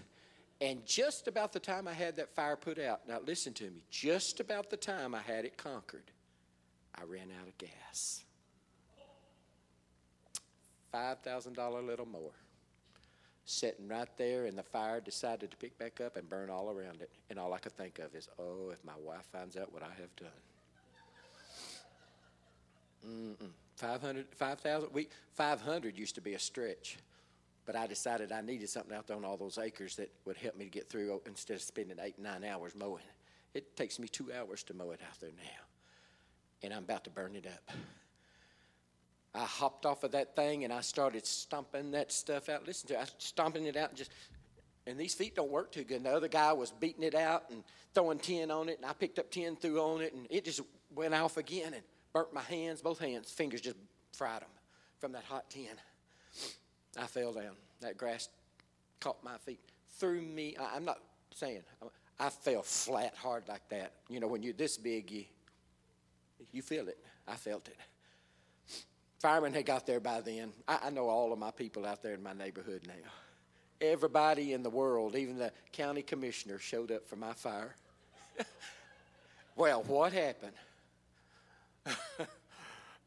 And just about the time I had that fire put out, now listen to me, just about the time I had it conquered, I ran out of gas. $5,000 little more. Sitting right there, and the fire decided to pick back up and burn all around it. And all I could think of is, oh, if my wife finds out what I have done. Mm-mm. 500, 5,000, we, 500 used to be a stretch. But I decided I needed something out there on all those acres that would help me to get through instead of spending eight, nine hours mowing. It takes me two hours to mow it out there now. And I'm about to burn it up. I hopped off of that thing and I started stomping that stuff out. Listen to it, I stomping it out and just and these feet don't work too good. And the other guy was beating it out and throwing tin on it, and I picked up tin, threw on it, and it just went off again and burnt my hands, both hands, fingers just fried them from that hot tin. I fell down. That grass caught my feet, threw me. I, am not saying I fell flat hard like that. You know, when you're this big, you you feel it. I felt it. Firemen had got there by then. I, I know all of my people out there in my neighborhood now. Everybody in the world, even the county commissioner, showed up for my fire. well, what happened?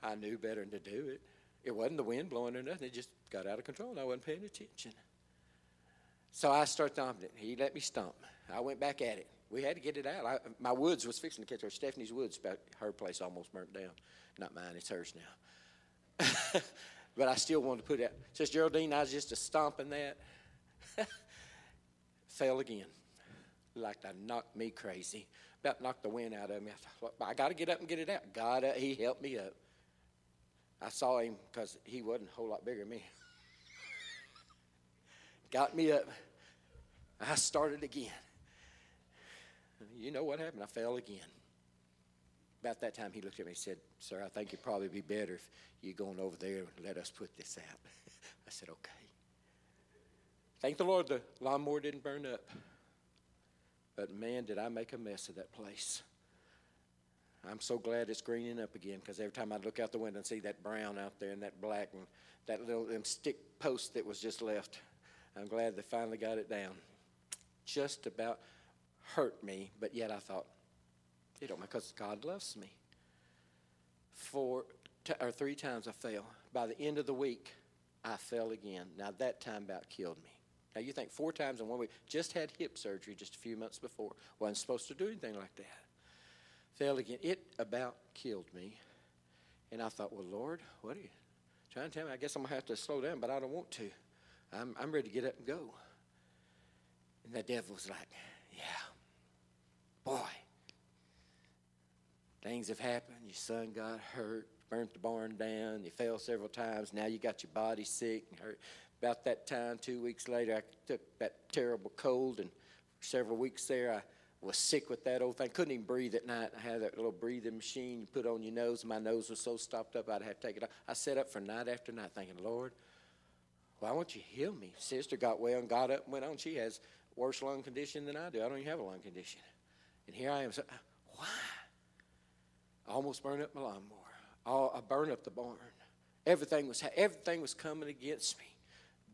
I knew better than to do it. It wasn't the wind blowing or nothing. It just got out of control, and I wasn't paying attention. So I started stomping it. He let me stomp. I went back at it. We had to get it out. I, my woods was fixing to catch her. Stephanie's woods, her place almost burnt down. Not mine, it's hers now. but I still wanted to put it. Out. Says Geraldine, I was just a stomping that. Fell again, like that knocked me crazy. About knocked the wind out of me. I thought, I got to get up and get it out. God, uh, He helped me up. I saw him because he wasn't a whole lot bigger than me. Got me up. I started again. You know what happened? I fell again. About that time, he looked at me and said, Sir, I think it'd probably be better if you're going over there and let us put this out. I said, Okay. Thank the Lord the lawnmower didn't burn up. But man, did I make a mess of that place. I'm so glad it's greening up again because every time I look out the window and see that brown out there and that black and that little them stick post that was just left, I'm glad they finally got it down. Just about hurt me, but yet I thought, you don't because God loves me. Four t- or three times I fell. By the end of the week, I fell again. Now that time about killed me. Now you think four times in one week. Just had hip surgery just a few months before. wasn't supposed to do anything like that. Fell again. It about killed me. And I thought, well, Lord, what are you trying to tell me? I guess I'm gonna have to slow down, but I don't want to. I'm I'm ready to get up and go. And the devil was like, yeah, boy, things have happened. Your son got hurt, burnt the barn down. You fell several times. Now you got your body sick and hurt. About that time, two weeks later, I took that terrible cold, and several weeks there, I was sick with that old thing. Couldn't even breathe at night. I had that little breathing machine you put on your nose. My nose was so stopped up, I'd have to take it off. I sat up for night after night thinking, Lord, why won't you heal me? Sister got well and got up and went on. She has worse lung condition than I do. I don't even have a lung condition. And here I am. So, why? I almost burned up my lawnmower. I burned up the barn. Everything was everything was coming against me,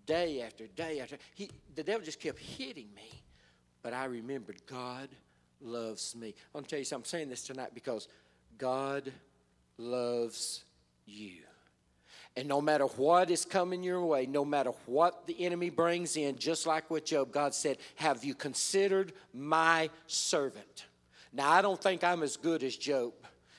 day after day after. He, the devil just kept hitting me, but I remembered God loves me. I want to tell you something. I'm saying this tonight because God loves you. And no matter what is coming your way, no matter what the enemy brings in, just like with Job, God said, Have you considered my servant? Now, I don't think I'm as good as Job.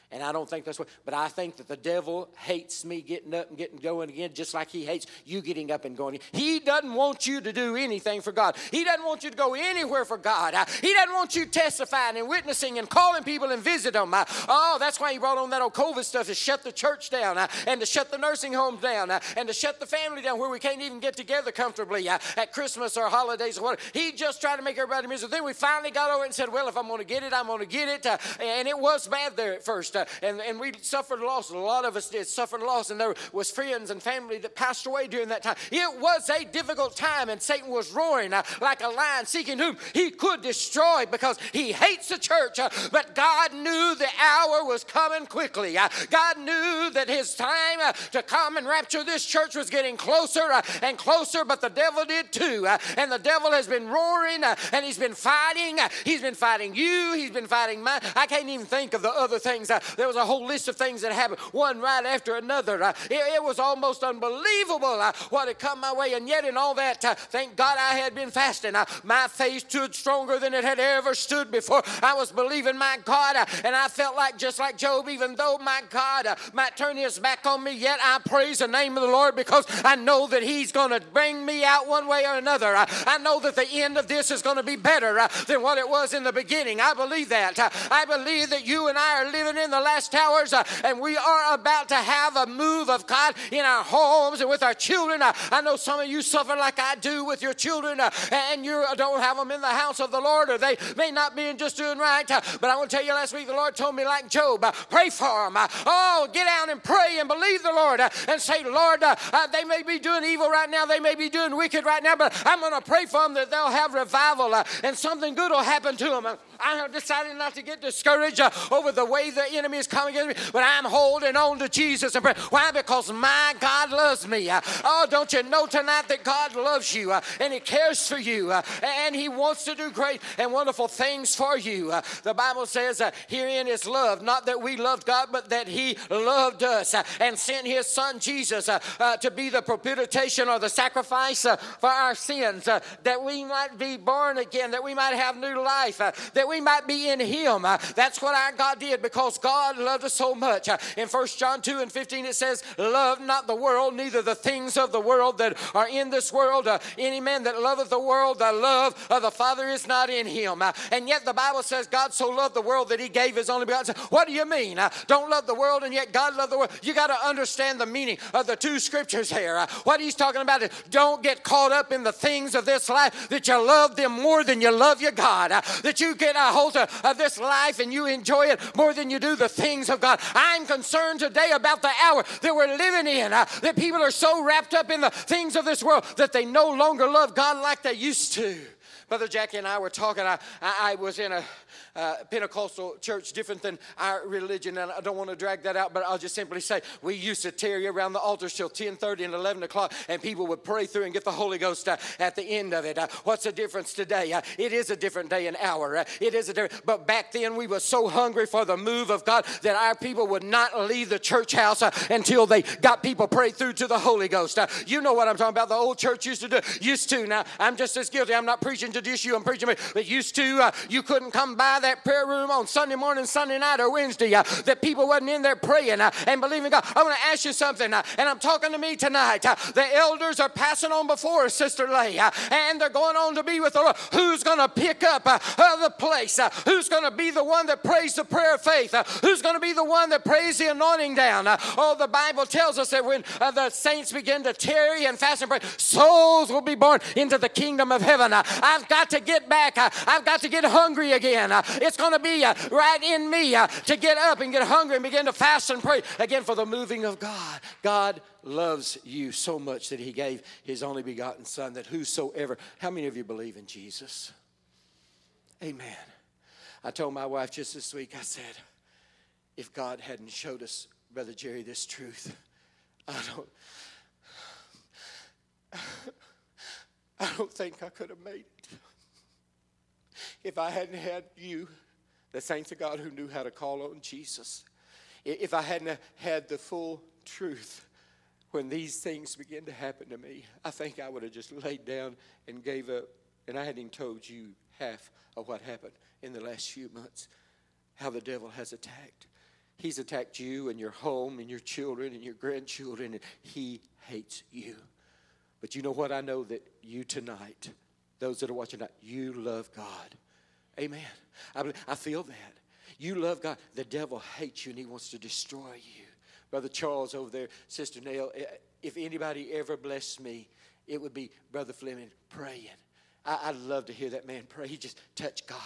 And I don't think that's what, but I think that the devil hates me getting up and getting going again, just like he hates you getting up and going. He doesn't want you to do anything for God. He doesn't want you to go anywhere for God. Uh, he doesn't want you testifying and witnessing and calling people and visit them. Uh, oh, that's why he brought on that old COVID stuff to shut the church down uh, and to shut the nursing homes down and to shut the family down where we can't even get together comfortably at Christmas or holidays or whatever. He just tried to make everybody miserable. Then we finally got over it and said, well, if I'm going to get it, I'm going to get it. and it was bad there at first uh, and, and we suffered loss. A lot of us did suffer loss, and there was friends and family that passed away during that time. It was a difficult time, and Satan was roaring uh, like a lion seeking whom he could destroy because he hates the church. Uh, but God knew the hour was coming quickly. Uh, God knew that his time uh, to come and rapture this church was getting closer uh, and closer, but the devil did too. Uh, and the devil has been roaring and he's been fighting. he's been fighting you, he's been fighting mine. I can't even think of the other things. There was a whole list of things that happened, one right after another. Uh, it, it, was almost unbelievable uh, what had come my way, and yet in all that, uh, thank God I had been fasting. My faith stood stronger than it had ever stood before. I was believing my God, and I felt like just like Job, even though my God might turn his back on me, yet I praise the name of the Lord because I know that He's going to bring me out one way or another. I know that the end of this is going to be better than what it was in the beginning. I believe that. I believe that you and I are living in the last last hours, uh, and we are about to have a move of God in our homes and with our children. Uh, I know some of you suffer like I do with your children, uh, and you don't have them in the house of the Lord, or they may not be just doing right. Uh, but I want to tell you, last week the Lord told me, like Job, uh, pray for them. Uh, oh, get out and pray and believe the Lord and say, Lord, they may be doing evil right now, they may be doing wicked right now, but I'm going to pray for them that they'll have revival and something good will happen to them. I have decided not to get discouraged uh, over the way the enemy is coming against me, but I'm holding on to Jesus and pray. Why? Because my God loves me. Uh, oh, don't you know tonight that God loves you uh, and He cares for you uh, and He wants to do great and wonderful things for you. Uh. the Bible says, uh, herein is love, not that we loved God, but that He loved us and sent His Son Jesus to be the propitiation or the sacrifice for our sins, that we might be born again, that we might have new life, that that we might be in him. Uh, that's what our God did because God loved us so much. Uh, in 1 John 2 and 15 it says, Love not the world, neither the things of the world that are in this world. Uh, any man that loveth the world, the love of the Father is not in him. And yet the Bible says God so loved the world that he gave his only begotten. What do you mean? Don't love the world and yet God loved the world. You got to understand the meaning of the two scriptures here. What he's talking about is don't get caught up in the things of this life that you love them more than you love your God. That you get a hold of, of this life and you enjoy it more than you do the things of God. I'm concerned today about the hour that we're living in. Uh, that people are so wrapped up in the things of this world that they no longer love God like they used to. Brother Jackie and I were talking. I, I, was in a uh, Pentecostal church, different than our religion, and I don't want to drag that out, but I'll just simply say we used to tarry around the altars till 10:30 and 11 o'clock, and people would pray through and get the Holy Ghost uh, at the end of it. Uh, what's the difference today? Uh, it is a different day and hour. Uh, it is a different, but back then we were so hungry for the move of God that our people would not leave the church house until they got people prayed through to the Holy Ghost. you know what I'm talking about? The old church used to do. Used to. Now I'm just as guilty. I'm not preaching to this you. I'm preaching, but used to. you couldn't come by that prayer room on Sunday morning, Sunday night, or Wednesday uh, that people wasn't in there praying uh, and believing God. I want to ask you something, uh, and I'm talking to me tonight. Uh, the elders are passing on before us, Sister Lay, uh, and they're going on to be with the Lord. Who's going to pick up uh, the place? who's going to be the one that prays the prayer of faith? who's going to be the one that prays the anointing down? oh, the Bible tells us that when the saints begin to tarry and fast and pray, souls will be born into the kingdom of heaven. I've got to get back. I've got to get hungry again. it's going to be uh, right in me uh, to get up and get hungry and begin to fast and pray again for the moving of God. God loves you so much that he gave his only begotten Son that whosoever, how many of you believe in Jesus? Amen. I told my wife just this week, I said, if God hadn't showed us, Brother Jerry, this truth, I don't. I don't think I could have made it if I hadn't had you the saints of God who knew how to call on Jesus. If I hadn't had the full truth when these things began to happen to me, I think I would have just laid down and gave up. And I hadn't even told you half of what happened in the last few months, how the devil has attacked. He's attacked you and your home and your children and your grandchildren, and he hates you. But you know what? I know that you tonight, those that are watching tonight, you love God. Amen. I, believe, I feel that. You love God. The devil hates you and he wants to destroy you. Brother Charles over there, Sister Nell, eh, if anybody ever blessed me, it would be Brother Fleming praying. I, I love to hear that man pray. He just touched God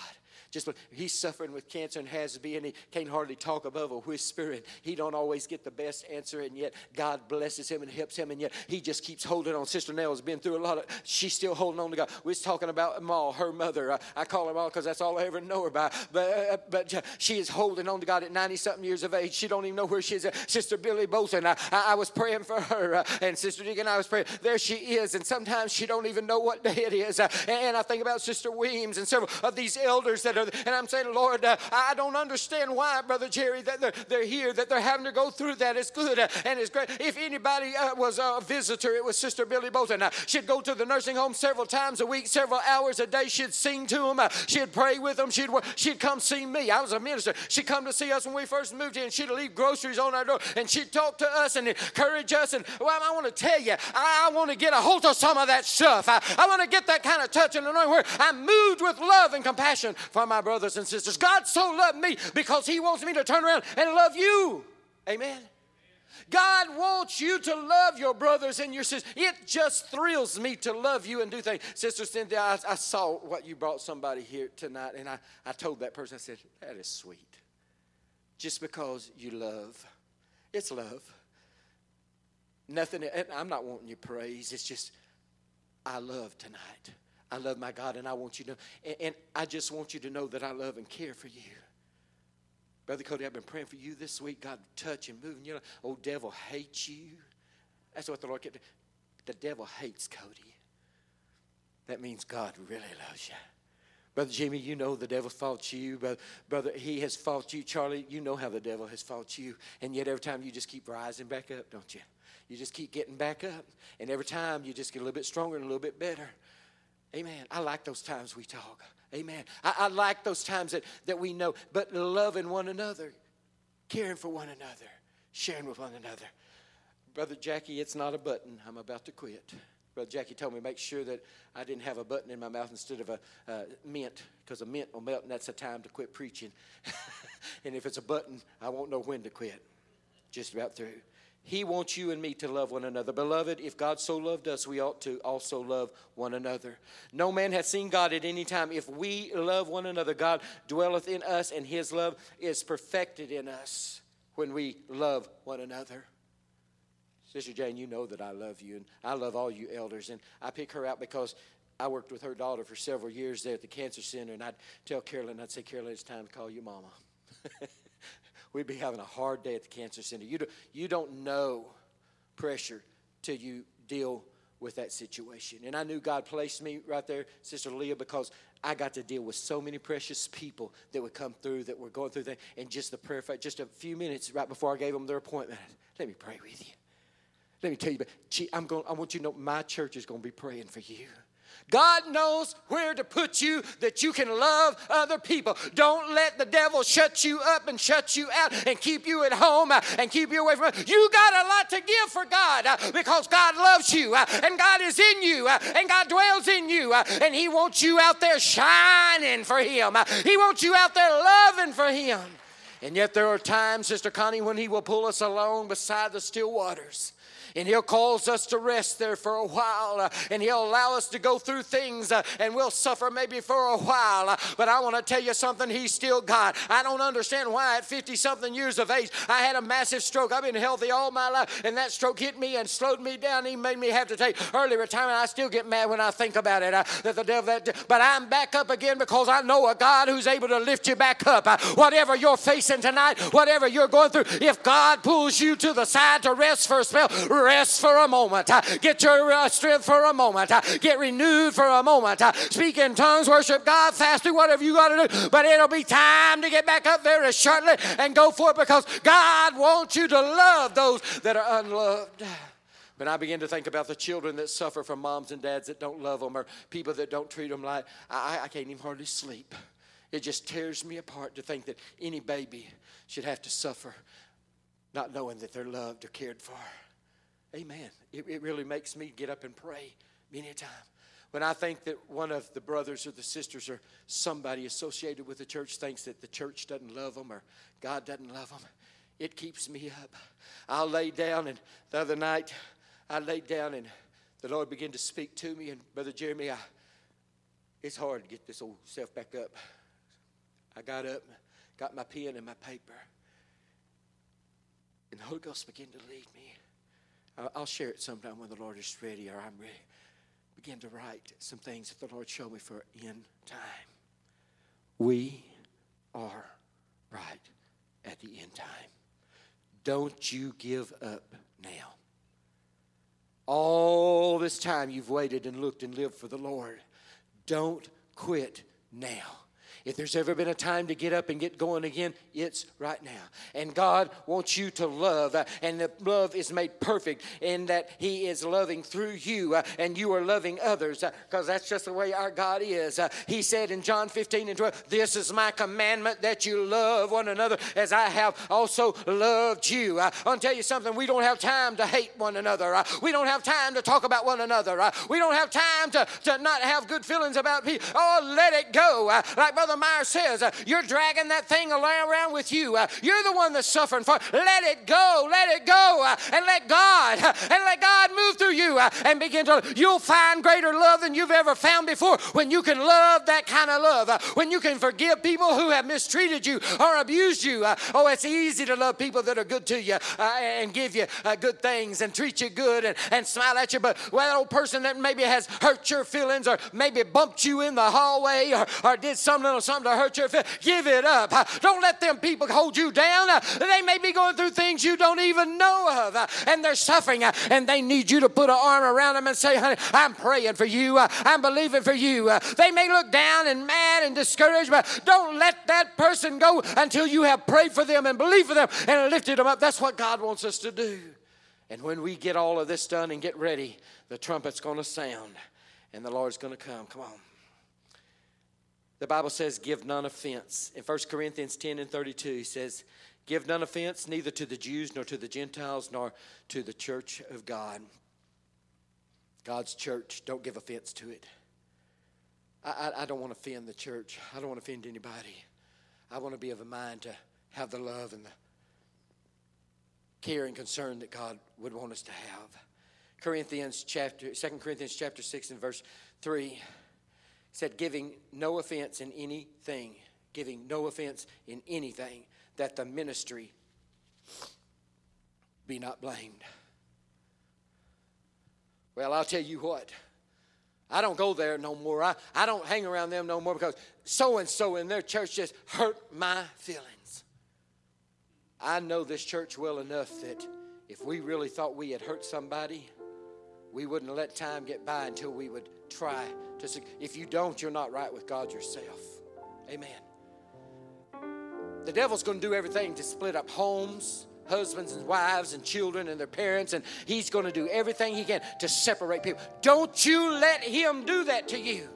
just he's suffering with cancer and has to be, and He can't hardly talk above a whisper, and he don't always get the best answer. And yet God blesses him and helps him, and yet he just keeps holding on. Sister Nell's been through a lot of. She's still holding on to God. We was talking about Ma, her mother. I, I call her Ma because that's all I ever know her by. But uh, but she is holding on to God at ninety something years of age. She don't even know where she is. Uh, Sister Billy Bolton. I, I, I, was praying for her, uh, and Sister Deacon, I was praying. There she is, and sometimes she don't even know what day it is. Uh, and I think about Sister Weems and several of these elders that are. And I'm saying, Lord, uh, I don't understand why, Brother Jerry, that they're, they're here, that they're having to go through that. It's good uh, and it's great. If anybody uh, was a visitor, it was Sister Billy Bolton. Uh, she'd go to the nursing home several times a week, several hours a day. She'd sing to them. Uh, she'd pray with them. She'd, she'd come see me. I was a minister. She'd come to see us when we first moved here, and she'd leave groceries on our door, and she'd talk to us and encourage us. And well, I want to tell you, I, I want to get a hold of some of that stuff. I, I want to get that kind of touch and anointing where I'm moved with love and compassion for my brothers and sisters. God so loved me because He wants me to turn around and love you. Amen. God wants you to love your brothers and your sisters. It just thrills me to love you and do things. Sister Cynthia, I, I saw what you brought somebody here tonight, and I, I told that person, I said, that is sweet. Just because you love. It's love. Nothing, and I'm not wanting your praise. It's just, I love tonight. I love my God, and I want you to, and, and I just want you to know that I love and care for you. Brother Cody, I've been praying for you this week. God, touch and move. And you know, oh, devil hates you. That's what the Lord kept. The devil hates Cody. That means God really loves you. Brother Jimmy, you know the devil fought you. Brother, brother, he has fought you. Charlie, you know how the devil has fought you. And yet every time you just keep rising back up, don't you? You just keep getting back up. And every time you just get a little bit stronger and a little bit better. Amen. I like those times we talk. Amen. I, I like those times that, that we know, but loving one another, caring for one another, sharing with one another. Brother Jackie, it's not a button. I'm about to quit. Brother Jackie told me make sure that I didn't have a button in my mouth instead of a mint, because a mint will melt, and that's the time to quit preaching. and if it's a button, I won't know when to quit. Just about through. He wants you and me to love one another. Beloved, if God so loved us, we ought to also love one another. No man hath seen God at any time. If we love one another, God dwelleth in us, and his love is perfected in us when we love one another. Sister Jane, you know that I love you, and I love all you elders. And I pick her out because I worked with her daughter for several years there at the cancer center, and I'd tell Carolyn, I'd say, Carolyn, it's time to call you mama. We'd be having a hard day at the cancer center. You, do, you don't know pressure till you deal with that situation. And I knew God placed me right there, Sister Leah, because I got to deal with so many precious people that would come through that were going through that. And just the prayer, just a few minutes right before I gave them their appointment, let me pray with you. Let me tell you, but I'm going, I want you to know my church is going to be praying for you. God knows where to put you that you can love other people. Don't let the devil shut you up and shut you out and keep you at home uh, and keep you away from it. You got a lot to give for God uh, because God loves you uh, and God is in you and God dwells in you and He wants you out there shining for Him. He wants you out there loving for Him. And yet there are times, Sister Connie, when He will pull us along beside the still waters and He'll cause us to rest there for a while, uh, and He'll allow us to go through things, uh, and we'll suffer maybe for a while. Uh, but I want to tell you something, He's still God. I don't understand why at 50 something years of age I had a massive stroke. I've been healthy all my life, and that stroke hit me and slowed me down. He made me have to take early retirement. I still get mad when I think about it. That the devil that, but I'm back up again because I know a God who's able to lift you back up. Whatever you're facing tonight, whatever you're going through, if God pulls you to the side to rest for a spell, rest for a moment. Uh, get your uh, strength for a moment. Uh, get renewed for a moment. Speak in tongues, worship God, fast, do whatever you got to do. But it'll be time to get back up very shortly and go for it because God wants you to love those that are unloved. When I begin to think about the children that suffer from moms and dads that don't love them or people that don't treat them like, I, I can't even hardly sleep. It just tears me apart to think that any baby should have to suffer not knowing that they're loved or cared for. Amen. It, it really makes me get up and pray many a time. When I think that one of the brothers or the sisters or somebody associated with the church thinks that the church doesn't love them or God doesn't love them, it keeps me up. I'll lay down, and the other night I laid down, and the Lord began to speak to me. And Brother Jeremy, I, it's hard to get this old self back up. I got up, got my pen and my paper, and the Holy Ghost began to lead me. I'll share it sometime when the Lord is ready or I'm ready. Begin to write some things that the Lord showed me for end time. We are right at the end time. Don't you give up now. All this time you've waited and looked and lived for the Lord. Don't quit now. If there's ever been a time to get up and get going again, it's right now. And God wants you to love, uh, and the love is made perfect in that He is loving through you, uh, and you are loving others, because uh, that's just the way our God is. He said in John 15 and 12, This is my commandment that you love one another as I have also loved you. Uh, I'll tell you something, we don't have time to hate one another. We don't have time to talk about one another. we don't have time to, to not have good feelings about people. Oh, let it go. like Brother Brother Meyer says, uh, you're dragging that thing around with you. Uh, you're the one that's suffering for. Let it go, let it go, uh, and let God and let God move through you and begin to. You'll find greater love than you've ever found before when you can love that kind of love. when you can forgive people who have mistreated you or abused you. oh, it's easy to love people that are good to you and give you good things and treat you good and, and smile at you. But well, that old person that maybe has hurt your feelings or maybe bumped you in the hallway or, or did some little something to hurt your feelings, give it up. Don't let them people hold you down. They may be going through things you don't even know of, and they're suffering, and they need you to put an arm around them and say, honey, I'm praying for you. I'm believing for you. They may look down and mad and discouraged, but don't let that person go until you have prayed for them and believed for them and lifted them up. That's what God wants us to do. And when we get all of this done and get ready, the trumpet's going to sound and the Lord's going to come. Come on. The Bible says, Give none offense. In 1 Corinthians 10 and 32, he says, Give none offense neither to the Jews, nor to the Gentiles, nor to the church of God. God's church, don't give offense to it. I, I, I don't want to offend the church. I don't want to offend anybody. I want to be of a mind to have the love and the care and concern that God would want us to have. Corinthians chapter 2 Corinthians chapter 6 and verse 3 said giving no offense in anything, giving no offense in anything that the ministry be not blamed. Well, I'll tell you what. I don't go there no more. I, I don't hang around them no more because so and so in their church just hurt my feelings. I know this church well enough that if we really thought we had hurt somebody, we wouldn't let time get by until we would try to. If you don't, you're not right with God yourself. Amen. The devil's going to do everything to split up homes, husbands and wives and children and their parents, and he's going to do everything he can to separate people. Don't you let him do that to you.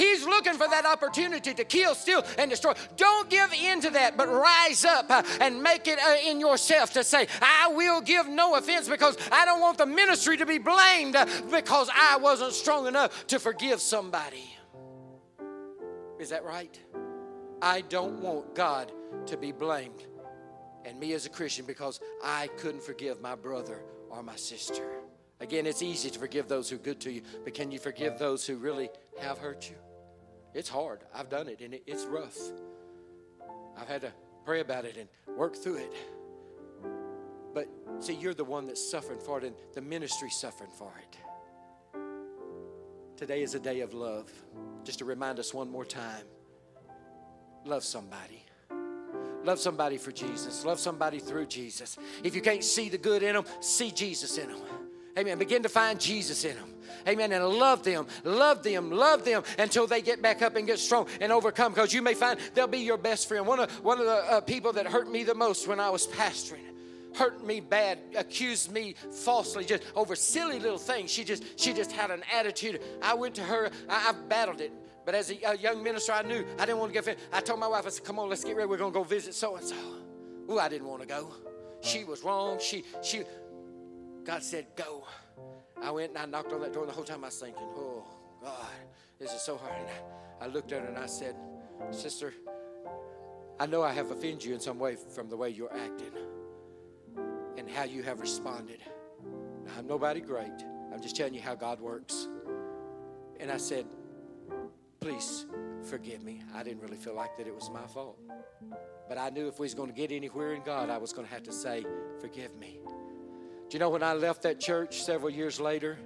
He's looking for that opportunity to kill, steal, and destroy. Don't give in to that, but rise up uh, and make it uh, in yourself to say, I will give no offense because I don't want the ministry to be blamed uh, because I wasn't strong enough to forgive somebody. Is that right? I don't want God to be blamed and me as a Christian because I couldn't forgive my brother or my sister. Again, it's easy to forgive those who are good to you, but can you forgive those who really have hurt you? It's hard. I've done it, and it's rough. I've had to pray about it and work through it. But see, you're the one that's suffering for it, and the ministry's suffering for it. Today is a day of love. Just to remind us one more time love somebody. Love somebody for Jesus. Love somebody through Jesus. If you can't see the good in them, see Jesus in them. Amen. Begin to find Jesus in them. Amen. And love them, love them, love them until they get back up and get strong and overcome. Because you may find they'll be your best friend. One of, one of the uh, people that hurt me the most when I was pastoring hurt me bad, accused me falsely, just over silly little things. She just she just had an attitude. I went to her. I, I battled it. But as a, a, young minister, I knew I didn't want to get fit. I told my wife, I said, "Come on, let's get ready. We're gonna go visit so and so." Ooh, I didn't want to go. She was wrong. She she. God said, "Go." I went and I knocked on that door, and the whole time I was thinking, "Oh God, this is so hard." And I, I looked at her and I said, "Sister, I know I have offended you in some way from the way you're acting and how you have responded. I'm nobody great. I'm just telling you how God works." And I said, please forgive me. I didn't really feel like that it was my fault. But I knew if we was going to get anywhere in God, I was going to have to say, forgive me. Do you know when I left that church several years later,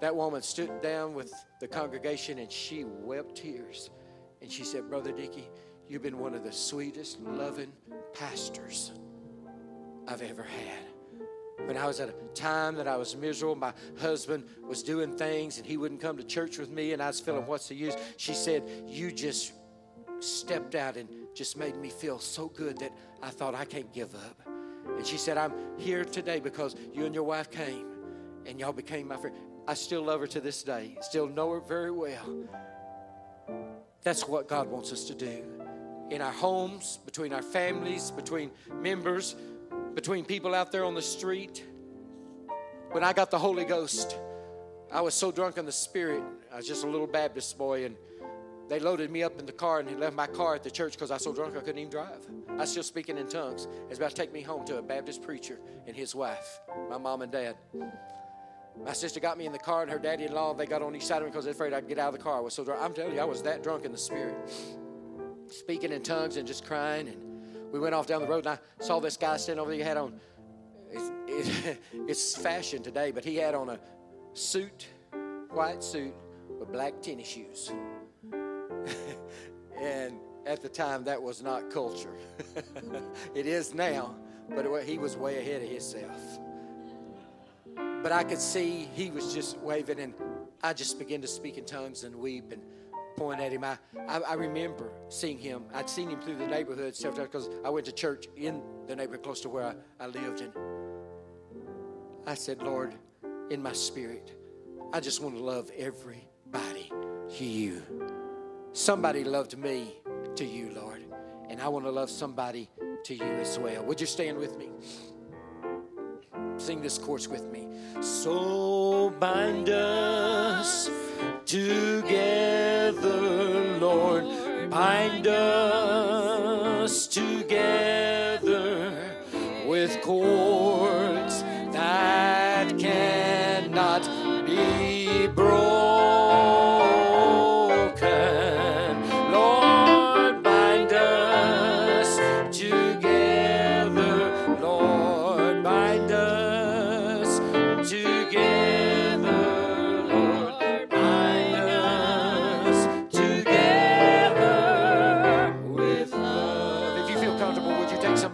that woman stood down with the congregation and she wept tears. And she said, Brother Dickey, you've been one of the sweetest, loving pastors I've ever had when I was at a time that I was miserable, my husband was doing things and he wouldn't come to church with me, and I was feeling what's the use. She said, You just stepped out and just made me feel so good that I thought I can't give up. And she said, I'm here today because you and your wife came and y'all became my friend. I still love her to this day, still know her very well. That's what God wants us to do in our homes, between our families, between members, between people out there on the street. When I got the Holy Ghost, I was so drunk in the Spirit. I was just a little Baptist boy, and they loaded me up in the car and left my car at the church because I was so drunk I couldn't even drive. I was still speaking in tongues. It was about to take me home to a Baptist preacher and his wife, my mom and dad. My sister got me in the car, and her daddy in law, they got on each side of me because they're afraid I'd get out of the car. I was so drunk. I'm telling you, I was that drunk in the Spirit. Speaking in tongues and just crying and we went off down the road and I saw this guy standing over there. He had on, it's, it, it's fashion today, but he had on a suit, white suit with black tennis shoes and at the time, that was not culture. it is now, but he was way ahead of himself. But I could see he was just waving, and I just began to speak in tongues and weep and point at him. I, I, I remember seeing him. I'd seen him through the neighborhood several times because I went to church in the neighborhood close to where I, I lived. And I said, Lord, in my spirit, I just want to love everybody you. Somebody loved me to you, Lord, and I want to love somebody to you as well. Would you stand with me? Sing this chorus with me. So bind us together, Lord. Bind us together with cords.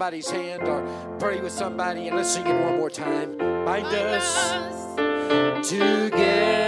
somebody's hand or pray with somebody, and let's sing it one more time. Bind, Bind us, us together.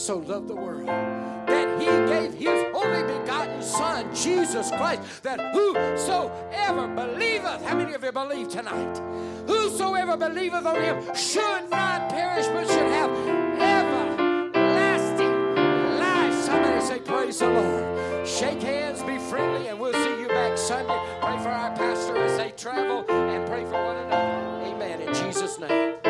so loved the world that he gave his only begotten Son, Jesus Christ, that whosoever believeth, how many of you believe tonight? Whosoever believeth on him should not perish but should have everlasting life. Somebody say, Praise the Lord. Shake hands, be friendly, and we'll see you back Sunday. Pray for our pastor as they travel and pray for one another. Amen. In Jesus' name.